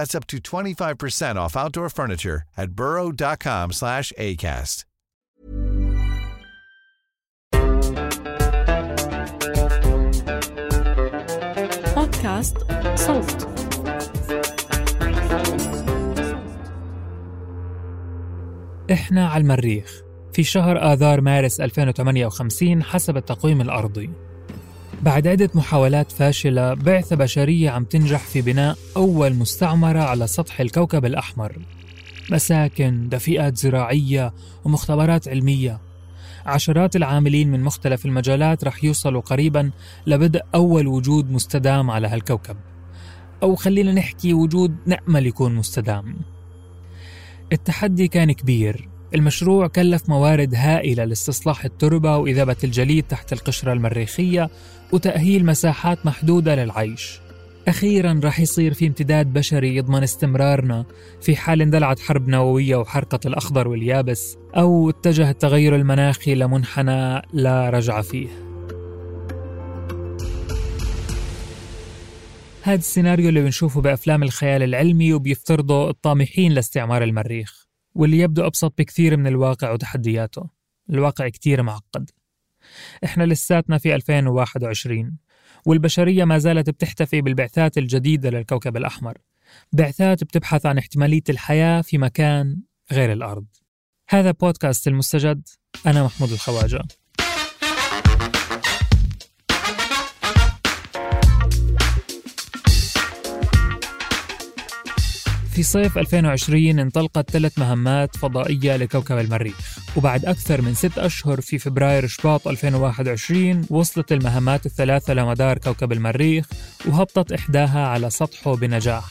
That's up to 25% off outdoor furniture at burrow.com slash ACAST. بودكاست صوت إحنا على المريخ. في شهر آذار مارس 2058 حسب التقويم الأرضي. بعد عدة محاولات فاشلة بعثة بشرية عم تنجح في بناء أول مستعمرة على سطح الكوكب الأحمر. مساكن، دفيئات زراعية ومختبرات علمية. عشرات العاملين من مختلف المجالات رح يوصلوا قريبا لبدء أول وجود مستدام على هالكوكب. أو خلينا نحكي وجود نأمل يكون مستدام. التحدي كان كبير. المشروع كلف موارد هائلة لاستصلاح التربة وإذابة الجليد تحت القشرة المريخية وتأهيل مساحات محدودة للعيش. أخيرا رح يصير في امتداد بشري يضمن استمرارنا في حال اندلعت حرب نووية وحرقة الأخضر واليابس أو اتجه التغير المناخي لمنحنى لا رجع فيه. هذا السيناريو اللي بنشوفه بأفلام الخيال العلمي وبيفترضه الطامحين لاستعمار المريخ. واللي يبدو أبسط بكثير من الواقع وتحدياته. الواقع كتير معقد. إحنا لساتنا في 2021 والبشرية ما زالت بتحتفي بالبعثات الجديدة للكوكب الأحمر. بعثات بتبحث عن احتمالية الحياة في مكان غير الأرض. هذا بودكاست المستجد. أنا محمود الخواجة. في صيف 2020 انطلقت ثلاث مهمات فضائية لكوكب المريخ وبعد أكثر من ست أشهر في فبراير شباط 2021 وصلت المهمات الثلاثة لمدار كوكب المريخ وهبطت إحداها على سطحه بنجاح.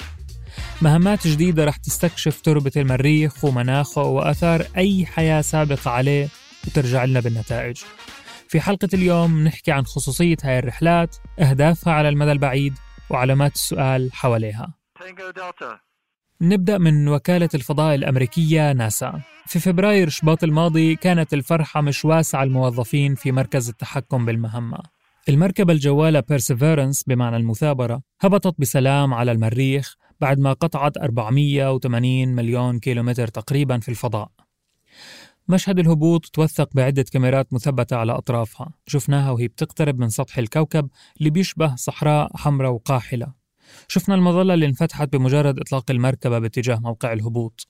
مهمات جديدة رح تستكشف تربة المريخ ومناخه وأثار أي حياة سابقة عليه وترجع لنا بالنتائج. في حلقة اليوم نحكي عن خصوصية هاي الرحلات أهدافها على المدى البعيد وعلامات السؤال حواليها. نبدأ من وكالة الفضاء الأمريكية ناسا. في فبراير شباط الماضي كانت الفرحة مش واسعة الموظفين في مركز التحكم بالمهمة. المركبة الجوالة بيرسيفيرنس بمعنى المثابرة هبطت بسلام على المريخ بعد ما قطعت 480 مليون كيلومتر تقريبا في الفضاء. مشهد الهبوط توثق بعدة كاميرات مثبتة على أطرافها. شفناها وهي بتقترب من سطح الكوكب اللي بيشبه صحراء حمراء وقاحلة. شفنا المظلة اللي انفتحت بمجرد إطلاق المركبة باتجاه موقع الهبوط.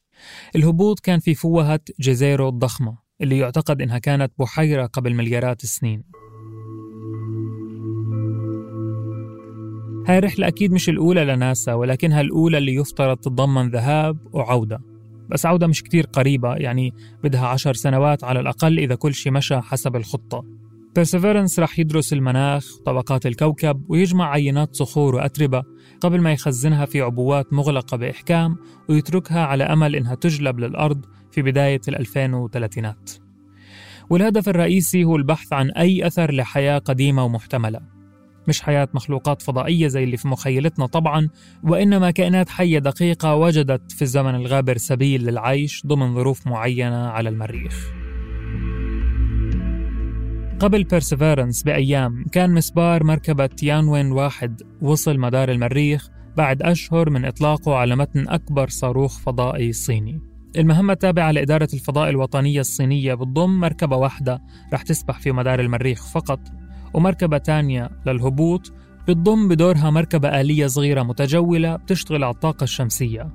الهبوط كان في فوهة جزيرو الضخمة اللي يعتقد إنها كانت بحيرة قبل مليارات السنين. هاي الرحلة أكيد مش الأولى لناسا ولكنها الأولى اللي يفترض تتضمن ذهاب وعودة. بس عودة مش كتير قريبة يعني بدها عشر سنوات على الأقل إذا كل شي مشى حسب الخطة. بيرسيفيرنس رح يدرس المناخ وطبقات الكوكب ويجمع عينات صخور وأتربة قبل ما يخزنها في عبوات مغلقة بإحكام ويتركها على أمل إنها تجلب للأرض في بداية الألفين وثلاثينات والهدف الرئيسي هو البحث عن أي أثر لحياة قديمة ومحتملة. مش حياة مخلوقات فضائية زي اللي في مخيلتنا طبعا وإنما كائنات حية دقيقة وجدت في الزمن الغابر سبيل للعيش ضمن ظروف معينة على المريخ. قبل بيرسيفيرنس بأيام كان مسبار مركبة تيانوين واحد وصل مدار المريخ بعد أشهر من إطلاقه على متن أكبر صاروخ فضائي صيني. المهمة التابعة لإدارة الفضاء الوطنية الصينية بتضم مركبة واحدة رح تسبح في مدار المريخ فقط ومركبة تانية للهبوط بتضم بدورها مركبة آلية صغيرة متجولة بتشتغل على الطاقة الشمسية.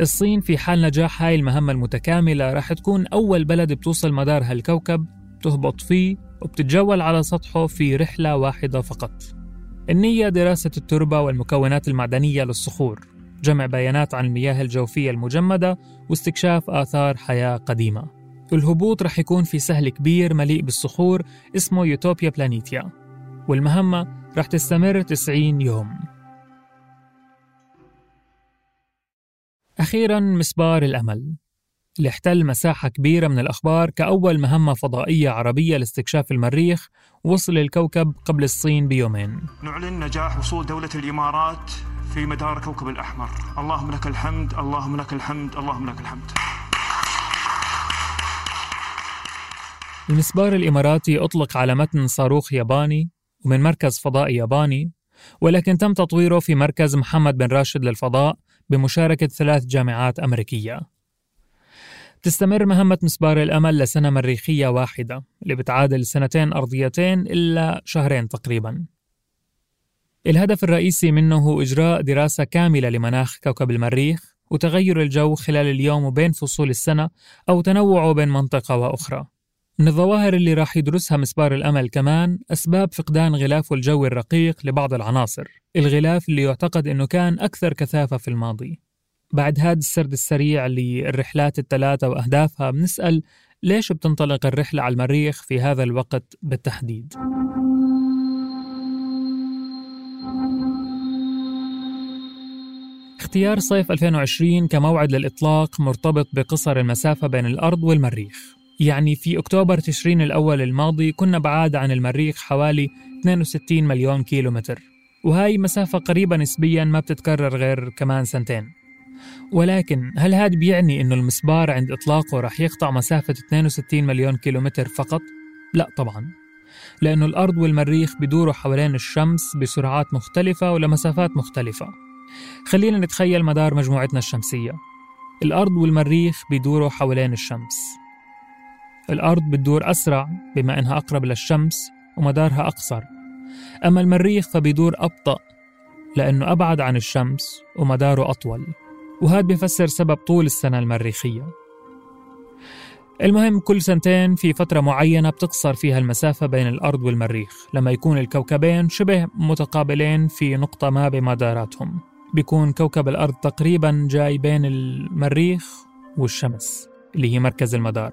الصين في حال نجاح هاي المهمة المتكاملة رح تكون أول بلد بتوصل مدار هالكوكب تهبط فيه وبتتجول على سطحه في رحلة واحدة فقط. النية دراسة التربة والمكونات المعدنية للصخور جمع بيانات عن المياه الجوفية المجمدة واستكشاف آثار حياة قديمة. الهبوط رح يكون في سهل كبير مليء بالصخور اسمه يوتوبيا بلانيتيا. والمهمة رح تستمر 90 يوم. أخيرا مسبار الأمل. اللي احتل مساحة كبيرة من الأخبار كأول مهمة فضائية عربية لاستكشاف المريخ وصل الكوكب قبل الصين بيومين. نعلن نجاح وصول دولة الإمارات في مدار كوكب الأحمر. اللهم لك الحمد اللهم لك الحمد اللهم لك الحمد. المسبار الإماراتي أطلق على متن صاروخ ياباني ومن مركز فضائي ياباني ولكن تم تطويره في مركز محمد بن راشد للفضاء بمشاركة ثلاث جامعات أمريكية. تستمر مهمة مسبار الأمل لسنة مريخية واحدة اللي بتعادل سنتين أرضيتين إلا شهرين تقريباً. الهدف الرئيسي منه هو إجراء دراسة كاملة لمناخ كوكب المريخ وتغير الجو خلال اليوم وبين فصول السنة أو تنوعه بين منطقة وأخرى. من الظواهر اللي راح يدرسها مسبار الأمل كمان أسباب فقدان غلافه الجوي الرقيق لبعض العناصر الغلاف اللي يعتقد أنه كان أكثر كثافة في الماضي. بعد هذا السرد السريع للرحلات الثلاثة وأهدافها بنسأل ليش بتنطلق الرحلة على المريخ في هذا الوقت بالتحديد؟ اختيار صيف 2020 كموعد للإطلاق مرتبط بقصر المسافة بين الأرض والمريخ. يعني في أكتوبر تشرين الأول الماضي كنا بعاد عن المريخ حوالي 62 مليون كيلومتر. وهاي مسافة قريبة نسبيا ما بتتكرر غير كمان سنتين. ولكن هل هذا بيعني أنه المسبار عند إطلاقه رح يقطع مسافة 62 مليون كيلومتر فقط؟ لا طبعا لأنه الأرض والمريخ بيدوروا حوالين الشمس بسرعات مختلفة ولمسافات مختلفة. خلينا نتخيل مدار مجموعتنا الشمسية. الأرض والمريخ بيدوروا حوالين الشمس. الأرض بتدور أسرع بما إنها أقرب للشمس ومدارها أقصر. أما المريخ فبيدور أبطأ لأنه أبعد عن الشمس ومداره أطول. وهذا بيفسر سبب طول السنة المريخية. المهم كل سنتين في فترة معينة بتقصر فيها المسافة بين الأرض والمريخ لما يكون الكوكبين شبه متقابلين في نقطة ما بمداراتهم. بيكون كوكب الأرض تقريبا جاي بين المريخ والشمس اللي هي مركز المدار.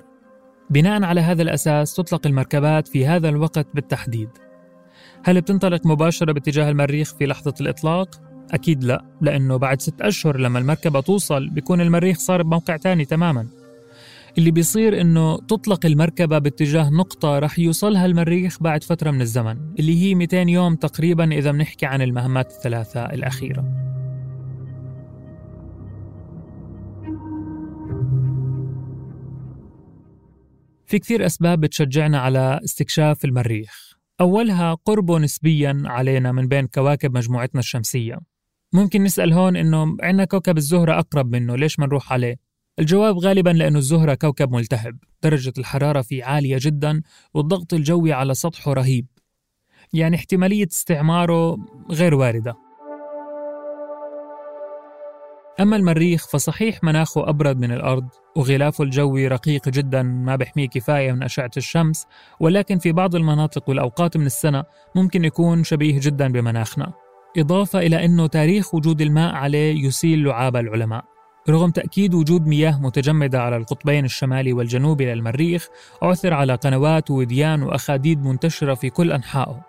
بناء على هذا الأساس تطلق المركبات في هذا الوقت بالتحديد. هل بتنطلق مباشرة باتجاه المريخ في لحظة الإطلاق؟ أكيد لا لأنه بعد ست أشهر لما المركبة توصل بيكون المريخ صار بموقع تاني تماما. اللي بيصير إنه تطلق المركبة باتجاه نقطة رح يوصلها المريخ بعد فترة من الزمن اللي هي 200 يوم تقريبا إذا بنحكي عن المهمات الثلاثة الأخيرة. في كثير أسباب بتشجعنا على استكشاف المريخ. أولها قربه نسبيا علينا من بين كواكب مجموعتنا الشمسية. ممكن نسأل هون إنه عندنا كوكب الزهرة أقرب منه ليش ما نروح عليه؟ الجواب غالبا لأنه الزهرة كوكب ملتهب درجة الحرارة فيه عالية جدا والضغط الجوي على سطحه رهيب. يعني احتمالية استعماره غير واردة. أما المريخ فصحيح مناخه أبرد من الأرض وغلافه الجوي رقيق جدا ما بيحميه كفاية من أشعة الشمس ولكن في بعض المناطق والأوقات من السنة ممكن يكون شبيه جدا بمناخنا. إضافة إلى أنه تاريخ وجود الماء عليه يسيل لعاب العلماء. رغم تأكيد وجود مياه متجمدة على القطبين الشمالي والجنوبي للمريخ عثر على قنوات ووديان وأخاديد منتشرة في كل أنحائه.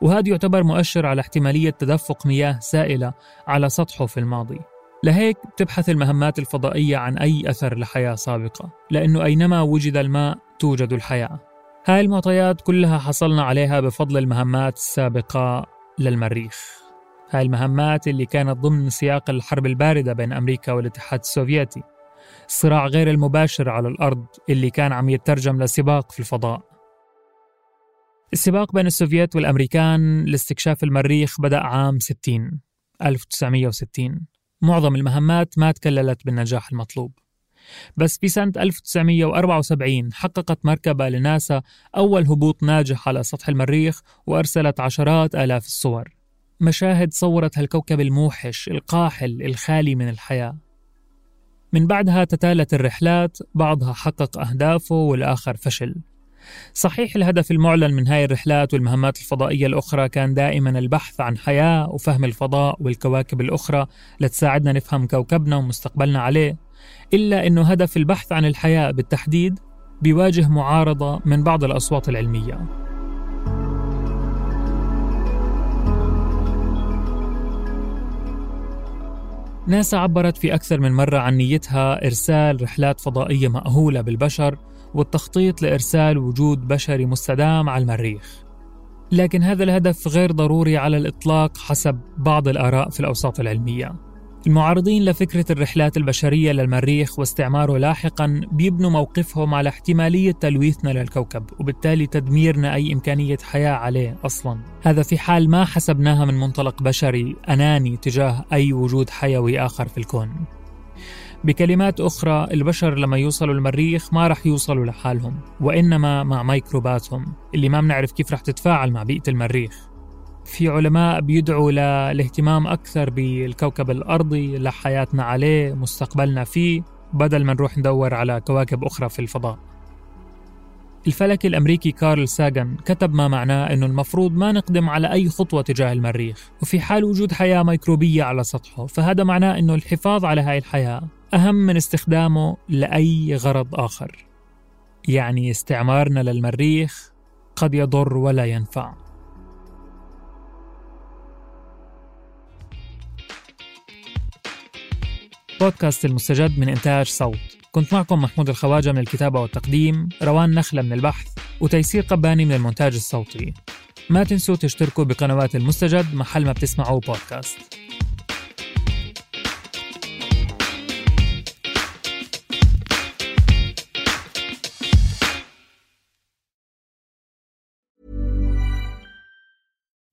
وهذا يعتبر مؤشر على احتمالية تدفق مياه سائلة على سطحه في الماضي. لهيك بتبحث المهمات الفضائية عن أي أثر لحياة سابقة لأنه أينما وجد الماء توجد الحياة. هاي المعطيات كلها حصلنا عليها بفضل المهمات السابقة للمريخ. هاي المهمات اللي كانت ضمن سياق الحرب الباردة بين أمريكا والاتحاد السوفيتي. الصراع غير المباشر على الأرض اللي كان عم يترجم لسباق في الفضاء. السباق بين السوفيت والأمريكان لاستكشاف المريخ بدأ عام 60 1960 معظم المهمات ما تكللت بالنجاح المطلوب. بس في سنة 1974 حققت مركبة لناسا أول هبوط ناجح على سطح المريخ وأرسلت عشرات آلاف الصور. مشاهد صورت هالكوكب الموحش القاحل الخالي من الحياة. من بعدها تتالت الرحلات بعضها حقق أهدافه والآخر فشل. صحيح الهدف المعلن من هاي الرحلات والمهمات الفضائية الأخرى كان دائما البحث عن حياة وفهم الفضاء والكواكب الأخرى لتساعدنا نفهم كوكبنا ومستقبلنا عليه إلا أنه هدف البحث عن الحياة بالتحديد بيواجه معارضة من بعض الأصوات العلمية. ناسا عبرت في أكثر من مرة عن نيتها إرسال رحلات فضائية مأهولة بالبشر والتخطيط لإرسال وجود بشري مستدام على المريخ. لكن هذا الهدف غير ضروري على الإطلاق حسب بعض الآراء في الأوساط العلمية. المعارضين لفكرة الرحلات البشرية للمريخ واستعماره لاحقا بيبنوا موقفهم على احتمالية تلويثنا للكوكب وبالتالي تدميرنا أي إمكانية حياة عليه أصلا. هذا في حال ما حسبناها من منطلق بشري أناني تجاه أي وجود حيوي آخر في الكون. بكلمات أخرى البشر لما يوصلوا المريخ ما رح يوصلوا لحالهم وإنما مع ميكروباتهم اللي ما بنعرف كيف رح تتفاعل مع بيئة المريخ. في علماء بيدعوا للاهتمام أكثر بالكوكب الأرضي لحياتنا عليه مستقبلنا فيه بدل ما نروح ندور على كواكب أخرى في الفضاء. الفلكي الأمريكي كارل ساغان كتب ما معناه أنه المفروض ما نقدم على أي خطوة تجاه المريخ وفي حال وجود حياة ميكروبية على سطحه فهذا معناه أنه الحفاظ على هاي الحياة أهم من استخدامه لأي غرض آخر. يعني استعمارنا للمريخ قد يضر ولا ينفع. بودكاست المستجد من إنتاج صوت. كنت معكم محمود الخواجة من الكتابة والتقديم روان نخلة من البحث وتيسير قباني من المونتاج الصوتي. ما تنسوا تشتركوا بقنوات المستجد محل ما بتسمعوا بودكاست.